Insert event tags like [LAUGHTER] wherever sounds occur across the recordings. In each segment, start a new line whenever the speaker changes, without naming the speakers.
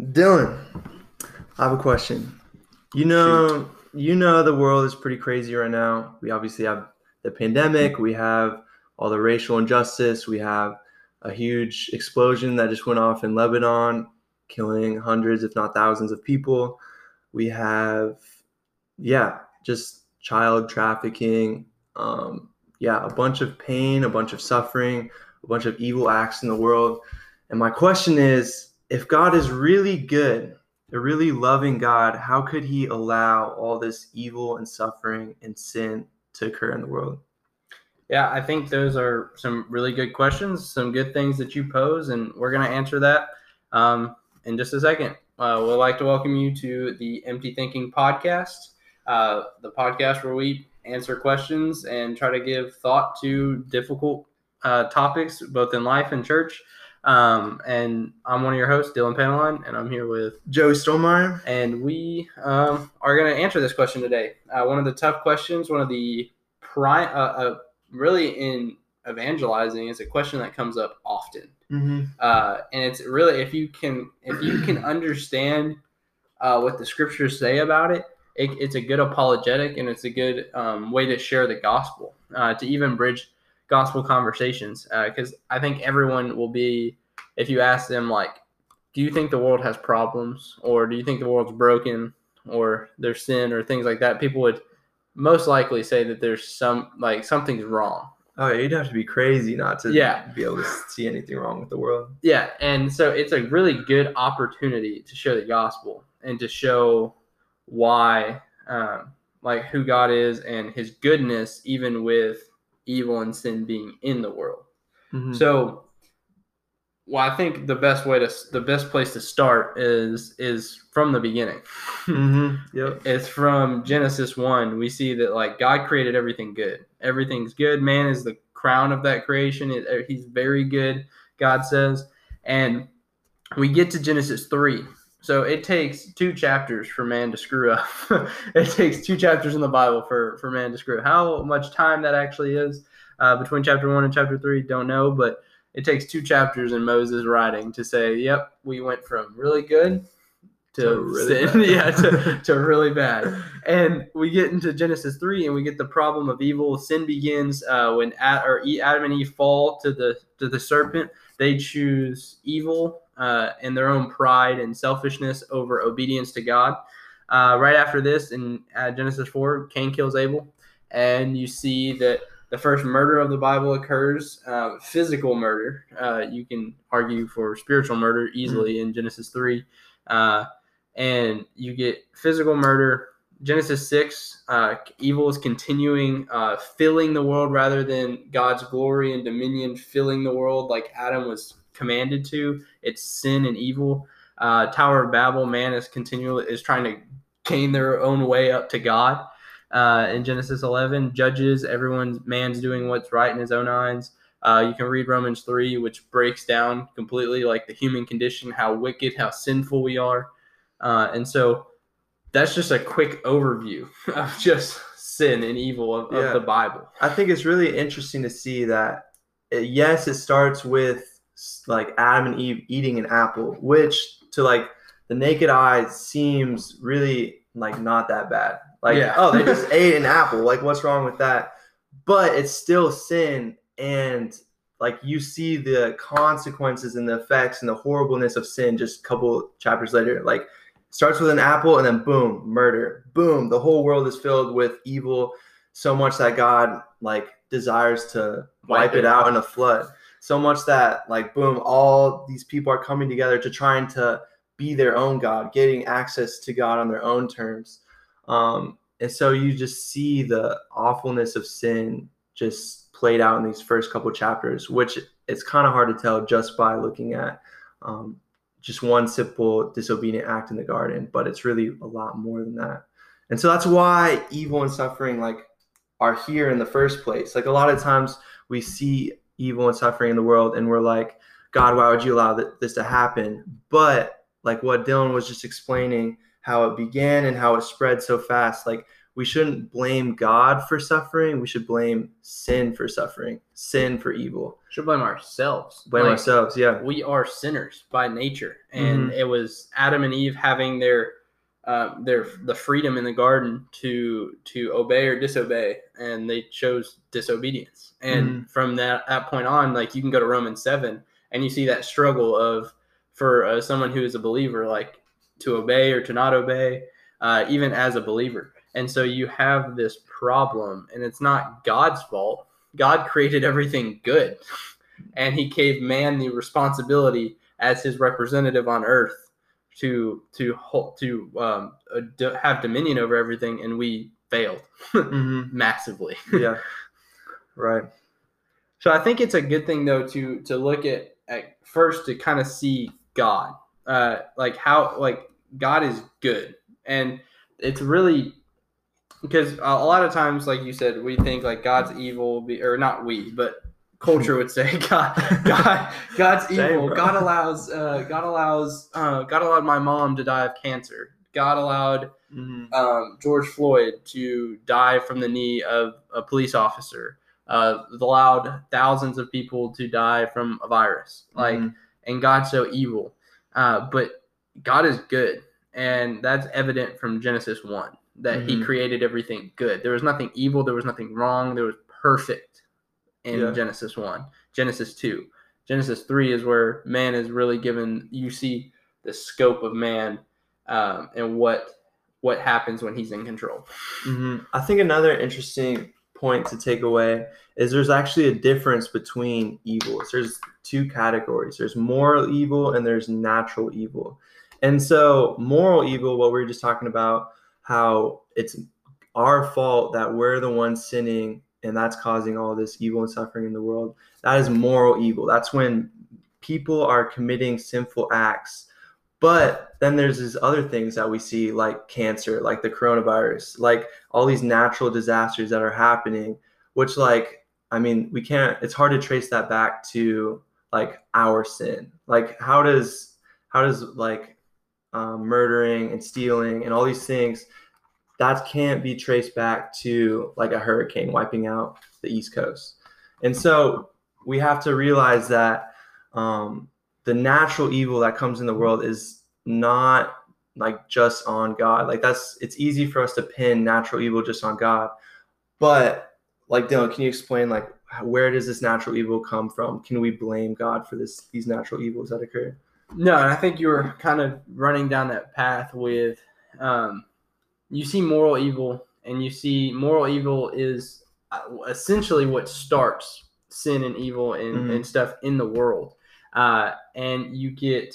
Dylan, I have a question. You know, you know the world is pretty crazy right now. We obviously have the pandemic, we have all the racial injustice, we have a huge explosion that just went off in Lebanon, killing hundreds, if not thousands, of people. We have, yeah, just child trafficking. Um, yeah, a bunch of pain, a bunch of suffering, a bunch of evil acts in the world. And my question is if God is really good, a really loving God, how could he allow all this evil and suffering and sin to occur in the world?
Yeah, I think those are some really good questions, some good things that you pose, and we're going to answer that um, in just a second. Uh, we'd like to welcome you to the Empty Thinking Podcast, uh, the podcast where we answer questions and try to give thought to difficult uh, topics, both in life and church. Um, and I'm one of your hosts, Dylan Panelon, and I'm here with
Joey Stolmeyer.
And we um, are going to answer this question today. Uh, one of the tough questions, one of the prime, uh, uh, really in evangelizing, is a question that comes up often.
Mm-hmm.
Uh, and it's really if you can if you can [CLEARS THROAT] understand uh, what the scriptures say about it, it, it's a good apologetic and it's a good um, way to share the gospel uh, to even bridge gospel conversations because uh, I think everyone will be if you ask them like, do you think the world has problems or do you think the world's broken or there's sin or things like that? People would most likely say that there's some like something's wrong.
Oh, yeah, you'd have to be crazy not to
Yeah.
be able to see anything wrong with the world.
Yeah, and so it's a really good opportunity to show the gospel and to show why, um, like who God is and His goodness, even with evil and sin being in the world.
Mhm.
So, well, I think the best way to the best place to start is is from the beginning.
Mhm. Yep.
It's from Genesis 1. We see that like God created everything good. Everything's good. Man is the crown of that creation. It, uh, he's very good, God says. And we get to Genesis 3. So it takes two chapters for man to screw up. [LAUGHS] it takes two chapters in the Bible for, for man to screw up. How much time that actually is uh, between chapter 1 and chapter 3, don't know. But it takes two chapters in Moses' writing to say, yep, we went from really good to,
To really
sin. [LAUGHS] yeah, to, [LAUGHS] to really bad. And we get into Genesis 3 and we get the problem of evil. Sin begins uh, when Ad, or Adam and Eve fall to the to the serpent. They choose evil uh, and their own pride and selfishness over obedience to God. Uh, right after this, in uh, Genesis 4, Cain kills Abel. And you see that the first murder of the Bible occurs, uh, physical murder. Uh, you can argue for spiritual murder easily in Genesis 3. Uh, and you get physical murder. Genesis 6, uh, evil is continuing, uh, filling the world rather than God's glory and dominion filling the world like Adam was commanded to. It's sin and evil. Uh, Tower of Babel, man is continually is trying to gain their own way up to God. Uh, in Genesis 11, judges, everyone's man's doing what's right in his own eyes. Uh, you can read Romans 3, which breaks down completely like the human condition, how wicked, how sinful we are. Uh, and so that's just a quick overview [LAUGHS] of just sin and evil of,
Yeah.
of the Bible.
I think it's really interesting to see that, uh, yes, it starts with like Adam and Eve eating an apple, which to like the naked eye seems really like not that bad. Like,
Yeah.
oh, they just [LAUGHS] ate an apple. Like, what's wrong with that? But it's still sin. And like, you see the consequences and the effects and the horribleness of sin just a couple chapters later. Like, starts with an apple and then boom, murder. Boom, the whole world is filled with evil so much that God like desires to wipe,
Wipe
it
it
out
out.
in a flood. So much that like boom, all these people are coming together to trying to be their own God, getting access to God on their own terms. Um, and so you just see the awfulness of sin just played out in these first couple chapters, which it's kind of hard to tell just by looking at um, just one simple disobedient act in the garden, but it's really a lot more than that. And so that's why evil and suffering like are here in the first place. Like a lot of times we see evil and suffering in the world and we're like, God, why would you allow this to happen? But like what Dylan was just explaining, how it began and how it spread so fast, like we shouldn't blame God for suffering. We should blame sin for suffering, sin for evil.
Should blame ourselves.
Blame
Like,
ourselves. Yeah.
we are sinners by nature and
Mhm.
it was adam and eve having their uh, their the freedom in the garden to to obey or disobey and they chose disobedience. And from that that point on like you can go to romans 7 and you see that struggle of for uh, someone who is a believer like to obey or to not obey uh, even as a believer. And so you have this problem and it's not god's fault. God created everything good and he gave man the responsibility as his representative on earth to to hold, to um, uh, have dominion over everything, and we failed [LAUGHS]
hmm
massively. [LAUGHS]
Yeah. right.
So I think it's a good thing though to to look at, at first to kind of see God, uh, like how like God is good, and it's really because a lot of times, like you said, we think like God's evil, be- or not we, but culture would say [LAUGHS] God, God, God's evil.
bro.
God allows, uh, God allows, uh, God allowed my mom to die of cancer. God allowed
hmm
um, George Floyd to die from the knee of a police officer. Uh, allowed thousands of people to die from a virus. Like,
Mhm.
and God's so evil. Uh, but God is good, and that's evident from Genesis one that He
Mhm.
created everything good. There was nothing evil. There was nothing wrong. There was perfect in
Yeah.
Genesis one. Genesis two. Genesis three is where man is really given. You see the scope of man um, and what what happens when he's in control.
hmm I think another interesting point to take away is there's actually a difference between evils. There's two categories. There's moral evil and there's natural evil. And so moral evil, what we were just talking about, how it's our fault that we're the ones sinning and that's causing all this evil and suffering in the world. That is moral evil. That's when people are committing sinful acts. But then there's these other things that we see, like cancer, like the coronavirus, like all these natural disasters that are happening, which, like, I mean, we can't, it's hard to trace that back to like our sin. Like, how does, how does like um, murdering and stealing and all these things, that can't be traced back to like a hurricane wiping out the East Coast. And so we have to realize that um, the natural evil that comes in the world is not like just on God. Like that's it's easy for us to pin natural evil just on God. But like Dylan, can you explain like where does this natural evil come from? Can we blame God for this these natural evils that occur?
No, and I think you were kind of running down that path with um, you see moral evil, and you see moral evil is uh, essentially what starts sin and evil and,
Mhm.
and stuff in the world. Uh, and you get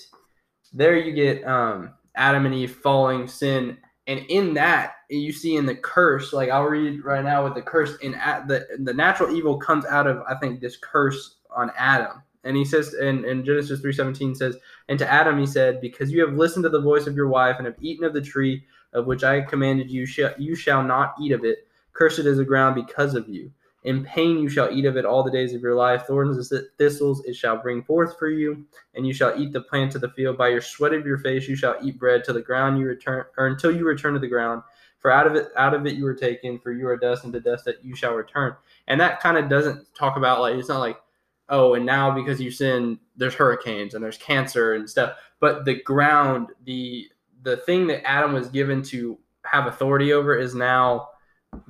there, you get um, Adam and Eve falling sin, and in that you see in the curse. Like I'll read right now with the curse in at the the natural evil comes out of I think this curse on Adam. And he says in, in Genesis 3.17 says, And to Adam he said, Because you have listened to the voice of your wife and have eaten of the tree of which I commanded you, sh- you shall not eat of it. Cursed is the ground because of you. In pain you shall eat of it all the days of your life. Thorns and thistles it shall bring forth for you, and you shall eat the plant of the field. By your sweat of your face you shall eat bread till the ground you return, or until you return to the ground. For out of it, out of it you were taken. For you are dust, and to dust that you shall return. And that kind of doesn't talk about like it's not like, oh, and now because you sin, there's hurricanes and there's cancer and stuff. But the ground, the the thing that Adam was given to have authority over is now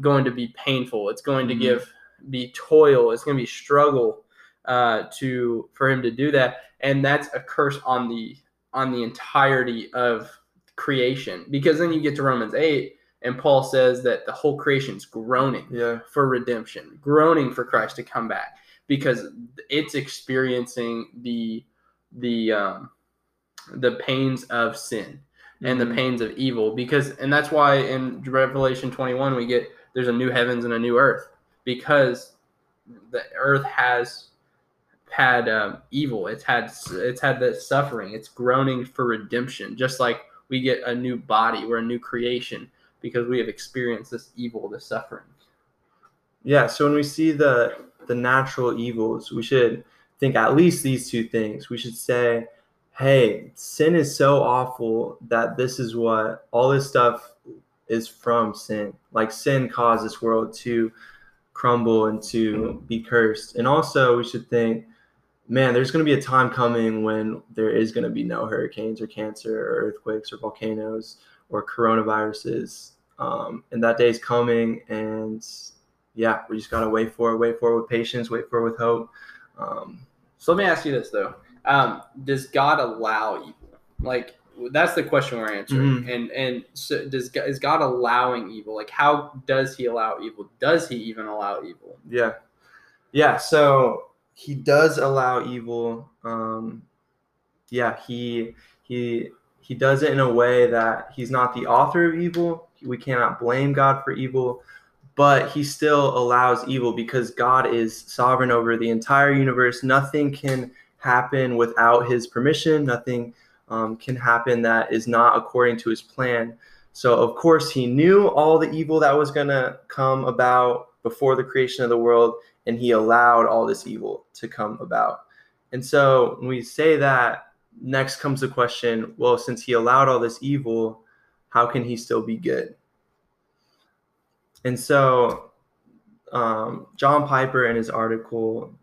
going to be painful. It's going to
Mhm.
give be toil. It's going to be struggle uh, to for him to do that, and that's a curse on the on the entirety of creation. Because then you get to Romans eight, and Paul says that the whole creation is groaning
Yeah.
for redemption, groaning for Christ to come back, because it's experiencing the the um, the pains of sin and the
Mhm.
pains of evil because and that's why in revelation 21 we get there's a new heavens and a new earth because the earth has had um, evil it's had it's had the suffering it's groaning for redemption just like we get a new body we're a new creation because we have experienced this evil this suffering
Yeah, so when we see the the natural evils, we should think at least these two things. We should say, "Hey, sin is so awful that this is what all this stuff is from sin. Like sin caused this world to crumble and to be cursed. And also, we should think, man, there's going to be a time coming when there is going to be no hurricanes or cancer or earthquakes or volcanoes or coronaviruses. Um, and that day is coming. And yeah, we just got to wait for it, wait for it with patience, wait for it with hope. Um,
so let me ask you this, though. Um, does God allow evil? Like, that's the question we're answering. Mm-hmm. And and so does is God allowing evil? Like how does he allow evil? Does he even allow evil?
Yeah. Yeah, so he does allow evil. Um yeah, he he he does it in a way that he's not the author of evil. We cannot blame God for evil, but he still allows evil because God is sovereign over the entire universe. Nothing can happen without his permission. Nothing um, can happen that is not according to his plan. So, of course, he knew all the evil that was going to come about before the creation of the world, and he allowed all this evil to come about. And so, when we say that, next comes the question well, since he allowed all this evil, how can he still be good? And so, um, John Piper in his article.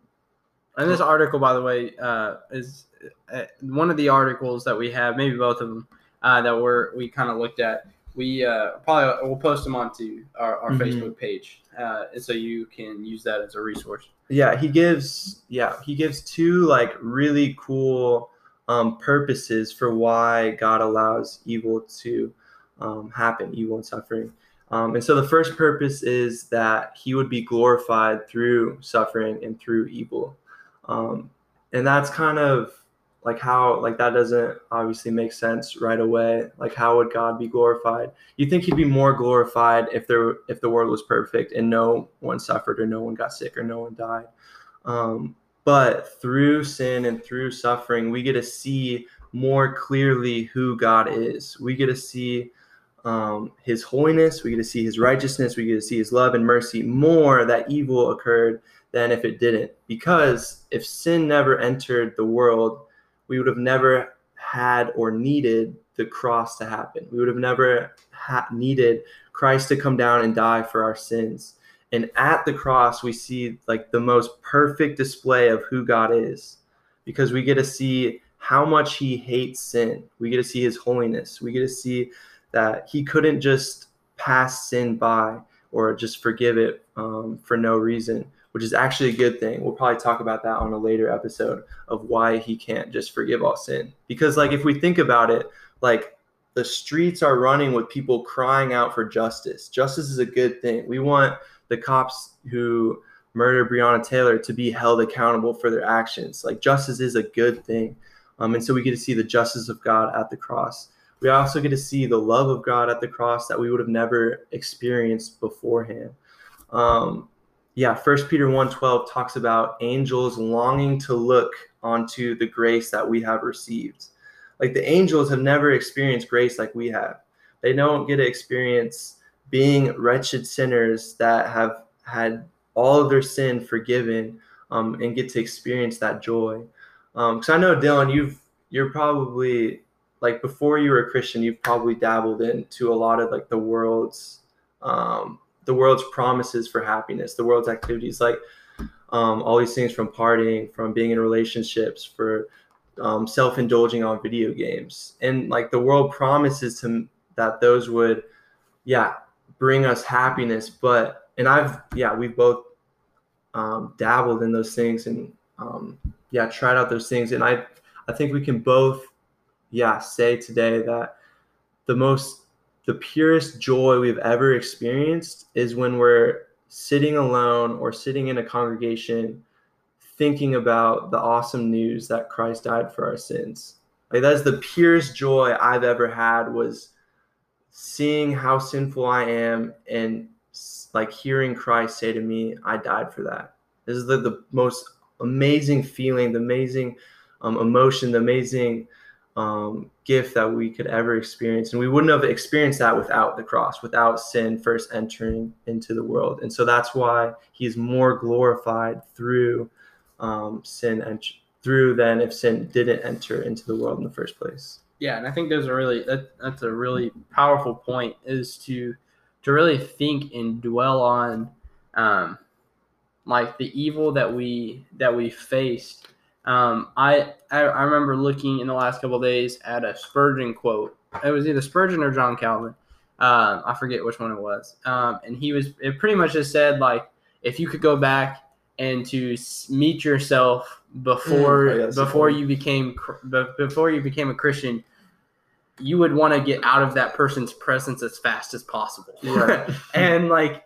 And this article, by the way, uh, is uh, one of the articles that we have, maybe both of them, uh, that we're we kind of looked at. We uh, probably we'll post them onto our, our mm-hmm. Facebook page, uh, and so you can use that as a resource.
Yeah, he gives yeah he gives two like really cool um, purposes for why God allows evil to um, happen, evil and suffering. Um, and so the first purpose is that he would be glorified through suffering and through evil. Um, and that's kind of like how like that doesn't obviously make sense right away like how would god be glorified? You think he'd be more glorified if there if the world was perfect and no one suffered or no one got sick or no one died. Um, but through sin and through suffering we get to see more clearly who god is. We get to see um, his holiness. We get to see his righteousness. We get to see his love and mercy more that evil occurred than if it didn't because if sin never entered the world we would have never had or needed the cross to happen. We would have never ha- needed Christ to come down and die for our sins. And at the cross, we see like the most perfect display of who God is because we get to see how much he hates sin. We get to see his holiness. We get to see that he couldn't just pass sin by or just forgive it um, for no reason which is actually a good thing. We'll probably talk about that on a later episode of why he can't just forgive all sin. Because, like, if we think about it, like, the streets are running with people crying out for justice. Justice is a good thing. We want the cops who murdered Breonna Taylor to be held accountable for their actions. Like, justice is a good thing. Um, and so we get to see the justice of God at the cross. We also get to see the love of God at the cross that we would have never experienced beforehand. Um, yeah, First Peter 1:12 talks about angels longing to look onto the grace that we have received. Like the angels have never experienced grace like we have. They don't get to experience being wretched sinners that have had all of their sin forgiven um, and get to experience that joy. Because um, I know Dylan, you've you're probably like before you were a Christian, you've probably dabbled into a lot of like the world's um, the world's promises for happiness, the world's activities, like um, all these things from partying, from being in relationships, for um, self-indulging on video games, and like the world promises to that those would, yeah, bring us happiness. But and I've yeah, we've both um, dabbled in those things and um, yeah, tried out those things, and I I think we can both yeah say today that the most the purest joy we've ever experienced is when we're sitting alone or sitting in a congregation thinking about the awesome news that Christ died for our sins. Like that's the purest joy I've ever had was seeing how sinful I am and like hearing Christ say to me, I died for that. This is the, the most amazing feeling, the amazing um, emotion, the amazing um, gift that we could ever experience. And we wouldn't have experienced that without the cross, without sin first entering into the world. And so that's why he's more glorified through um, sin and through than if sin didn't enter into the world in the first place.
yeah, and I think there's a really that, that's a really powerful point is to to really think and dwell on um, like the evil that we that we faced. Um, I, I I remember looking in the last couple days at a Spurgeon quote. It was either Spurgeon or John Calvin. Um, I forget which one it was. Um, and he was it pretty much just said like if you could go back and to meet yourself before
Mm,
before you became before you became a Christian, you would want to get out of that person's presence as fast as possible.
Yeah. [LAUGHS]
and like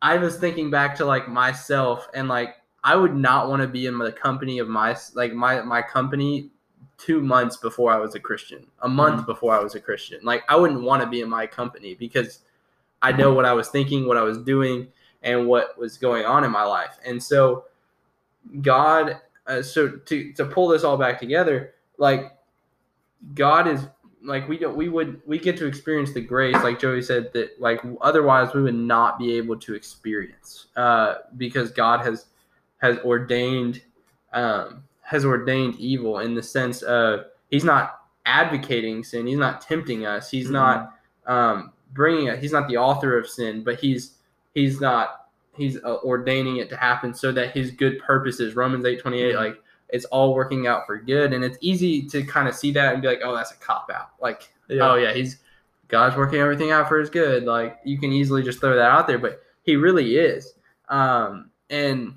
I was thinking back to like myself and like I would not want to be in the company of my like my my company two months before I was a Christian, a month before I was a Christian. Like I wouldn't want to be in my company because I know what I was thinking, what I was doing, and what was going on in my life. And so God, uh, so to to pull this all back together, like God is like we don't we would we get to experience the grace like joey said that like otherwise we would not be able to experience uh because god has has ordained um has ordained evil in the sense of he's not advocating sin. He's not tempting us. He's
Mhm.
not um bringing it he's not the author of sin but he's he's not he's uh, ordaining it to happen so that his good purposes romans 8 28
Mhm.
like it's all working out for good. And it's easy to kind of see that and be like oh that's a cop out. Like oh yeah he's god's working everything out for his good. Like you can easily just throw that out there but he really is. Um and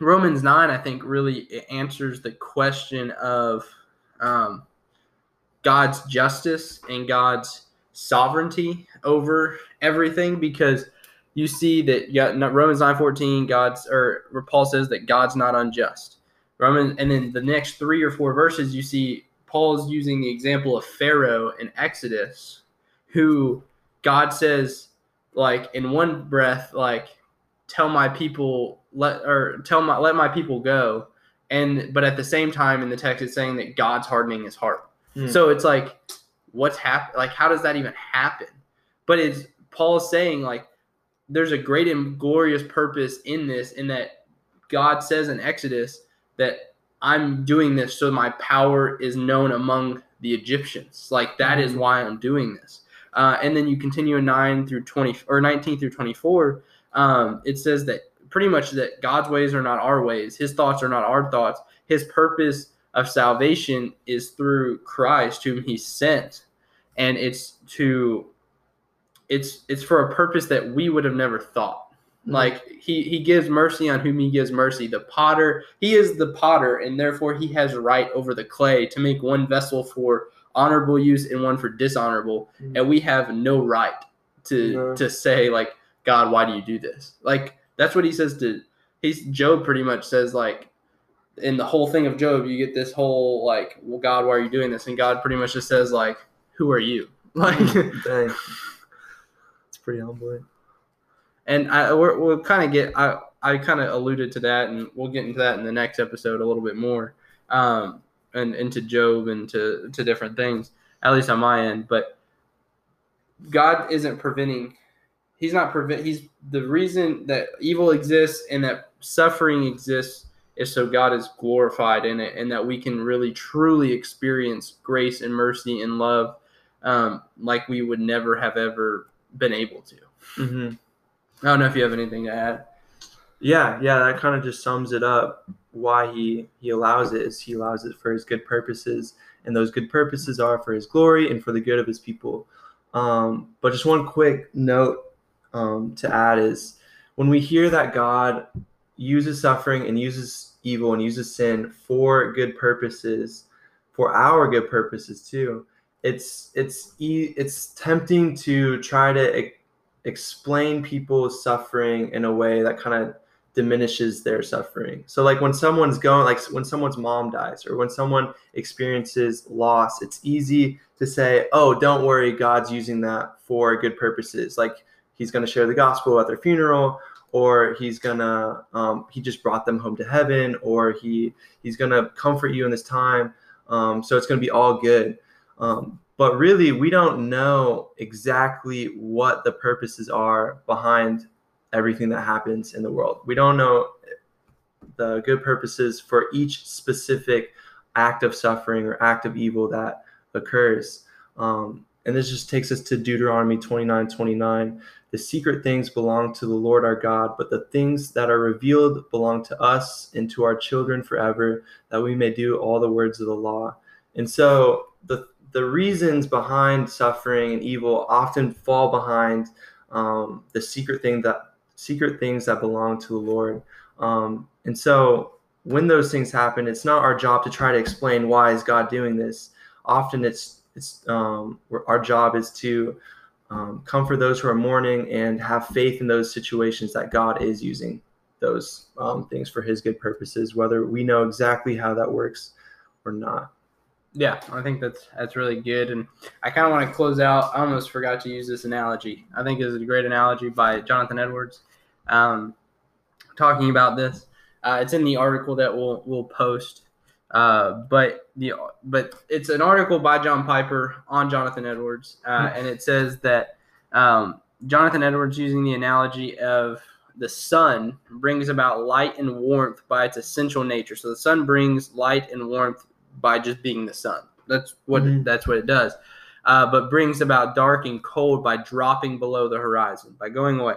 romans 9 i think really answers the question of um god's justice and god's sovereignty over everything because you see that yeah, Romans 9:14 God's or Paul says that God's not unjust. Roman, and then the next three or four verses, you see Paul's using the example of Pharaoh in Exodus, who God says, like in one breath, like tell my people let or tell my let my people go, and but at the same time in the text it's saying that God's hardening his heart.
Hmm.
So it's like, what's happened? Like, how does that even happen? But it's paul is saying like, there's a great and glorious purpose in this, in that God says in Exodus that I'm doing this so my power is known among the Egyptians. Like that is
Mhm.
why I'm doing this. Uh, and then you continue in nine through twenty or nineteen through twenty four. Um, it says that pretty much that God's ways are not our ways. His thoughts are not our thoughts. His purpose of salvation is through Christ, whom He sent, and it's to it's it's for a purpose that we would have never thought. Like he he gives mercy on whom he gives mercy. The potter, he is the potter, and therefore he has right over the clay to make one vessel for honorable use and one for dishonorable.
Mhm.
And we have no right to
No.
to say like, God, why do you do this? Like that's what he says to he's Job pretty much says like in the whole thing of Job, you get this whole like, well, God, why are you doing this? And God pretty much just says like, who are you? [LAUGHS] Like
Dang. It's pretty humbling.
and I we're, we'll kind of get I I kind of alluded to that, and we'll get into that in the next episode a little bit more, um, and into Job and to to different things, at least on my end. But God isn't preventing. He's not prevent. He's the reason that evil exists and that suffering exists is so God is glorified in it, and that we can really truly experience grace and mercy and love, um, like we would never have ever been able to.
hmm
I don't know if you have anything to add.
Yeah, yeah, that kind of just sums it up. Why he he allows it is he allows it for his good purposes, and those good purposes are for his glory and for the good of his people. Um, but just one quick note um, to add is when we hear that God uses suffering and uses evil and uses sin for good purposes, for our good purposes too. It's it's it's tempting to try to e- explain people's suffering in a way that kind of diminishes their suffering. So like when someone's going like when someone's mom dies or when someone experiences loss, it's easy to say, "Oh, don't worry, God's using that for good purposes." Like he's going to share the gospel at their funeral or he's to um, he just brought them home to heaven or he he's going to comfort you in this time. Um, so it's going to be all good. Um, but really, we don't know exactly what the purposes are behind everything that happens in the world. We don't know the good purposes for each specific act of suffering or act of evil that occurs. Um, and this just takes us to Deuteronomy 29 29. The secret things belong to the Lord our God, but the things that are revealed belong to us and to our children forever, that we may do all the words of the law. And so the the reasons behind suffering and evil often fall behind um, the secret thing that secret things that belong to the Lord. Um, and so when those things happen, it's not our job to try to explain why is God doing this. Often it's it's um, our job is to um, comfort those who are mourning and have faith in those situations that God is using those um, things for His good purposes, whether we know exactly how that works or not.
Yeah, I think that's that's really good, and I kind of want to close out. I almost forgot to use this analogy. I think it's a great analogy by Jonathan Edwards, um, talking about this. Uh, it's in the article that we'll we'll post. Uh, but the but it's an article by John Piper on Jonathan Edwards, uh, hmm. and it says that um, Jonathan Edwards using the analogy of the sun brings about light and warmth by its essential nature. So the sun brings light and warmth by just being the sun. That's what mm-hmm. that's what it does. Uh, but brings about dark and cold by dropping below the horizon, by going away.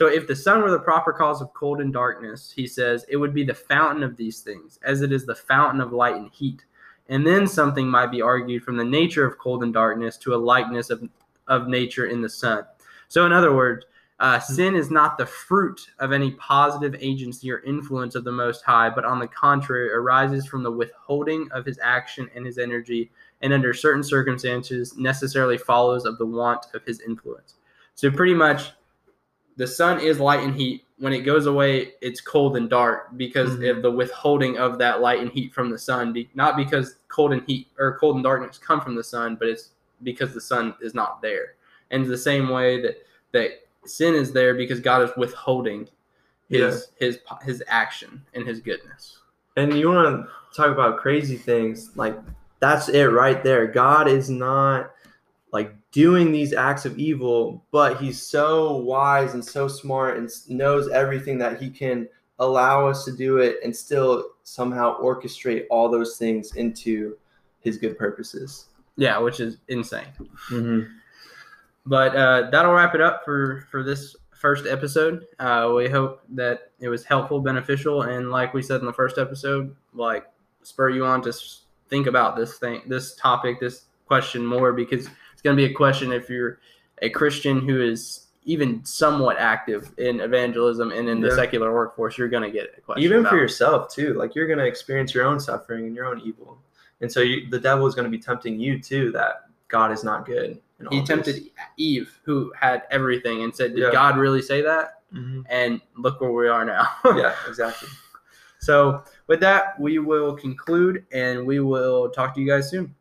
So if the sun were the proper cause of cold and darkness, he says, it would be the fountain of these things, as it is the fountain of light and heat. And then something might be argued from the nature of cold and darkness to a likeness of, of nature in the sun. So, in other words, uh, hmm. sin is not the fruit of any positive agency or influence of the Most High, but on the contrary, arises from the withholding of his action and his energy, and under certain circumstances necessarily follows of the want of his influence. So, pretty much, the sun is light and heat. When it goes away, it's cold and dark because mm-hmm. of the withholding of that light and heat from the sun. Not because cold and heat or cold and darkness come from the sun, but it's because the sun is not there. And the same way that that sin is there because God is withholding his yeah. his his action and his goodness.
And you want to talk about crazy things like that's it right there. God is not like doing these acts of evil, but he's so wise and so smart and knows everything that he can allow us to do it and still somehow orchestrate all those things into his good purposes.
Yeah, which is insane. Mm-hmm. But uh, that'll wrap it up for for this first episode. Uh, we hope that it was helpful, beneficial, and like we said in the first episode, like spur you on to think about this thing, this topic, this question more because it's going to be a question if you're a Christian who is even somewhat active in evangelism and in the yeah. secular workforce, you're going to get a question.
Even for yourself too, like you're going to experience your own suffering and your own evil, and so you, the devil is going to be tempting you too that God is not good.
He tempted this. Eve, who had everything, and said, "Did yeah. God really say that?" Mm-hmm. And look where we are now. [LAUGHS]
yeah, exactly.
So with that, we will conclude, and we will talk to you guys soon.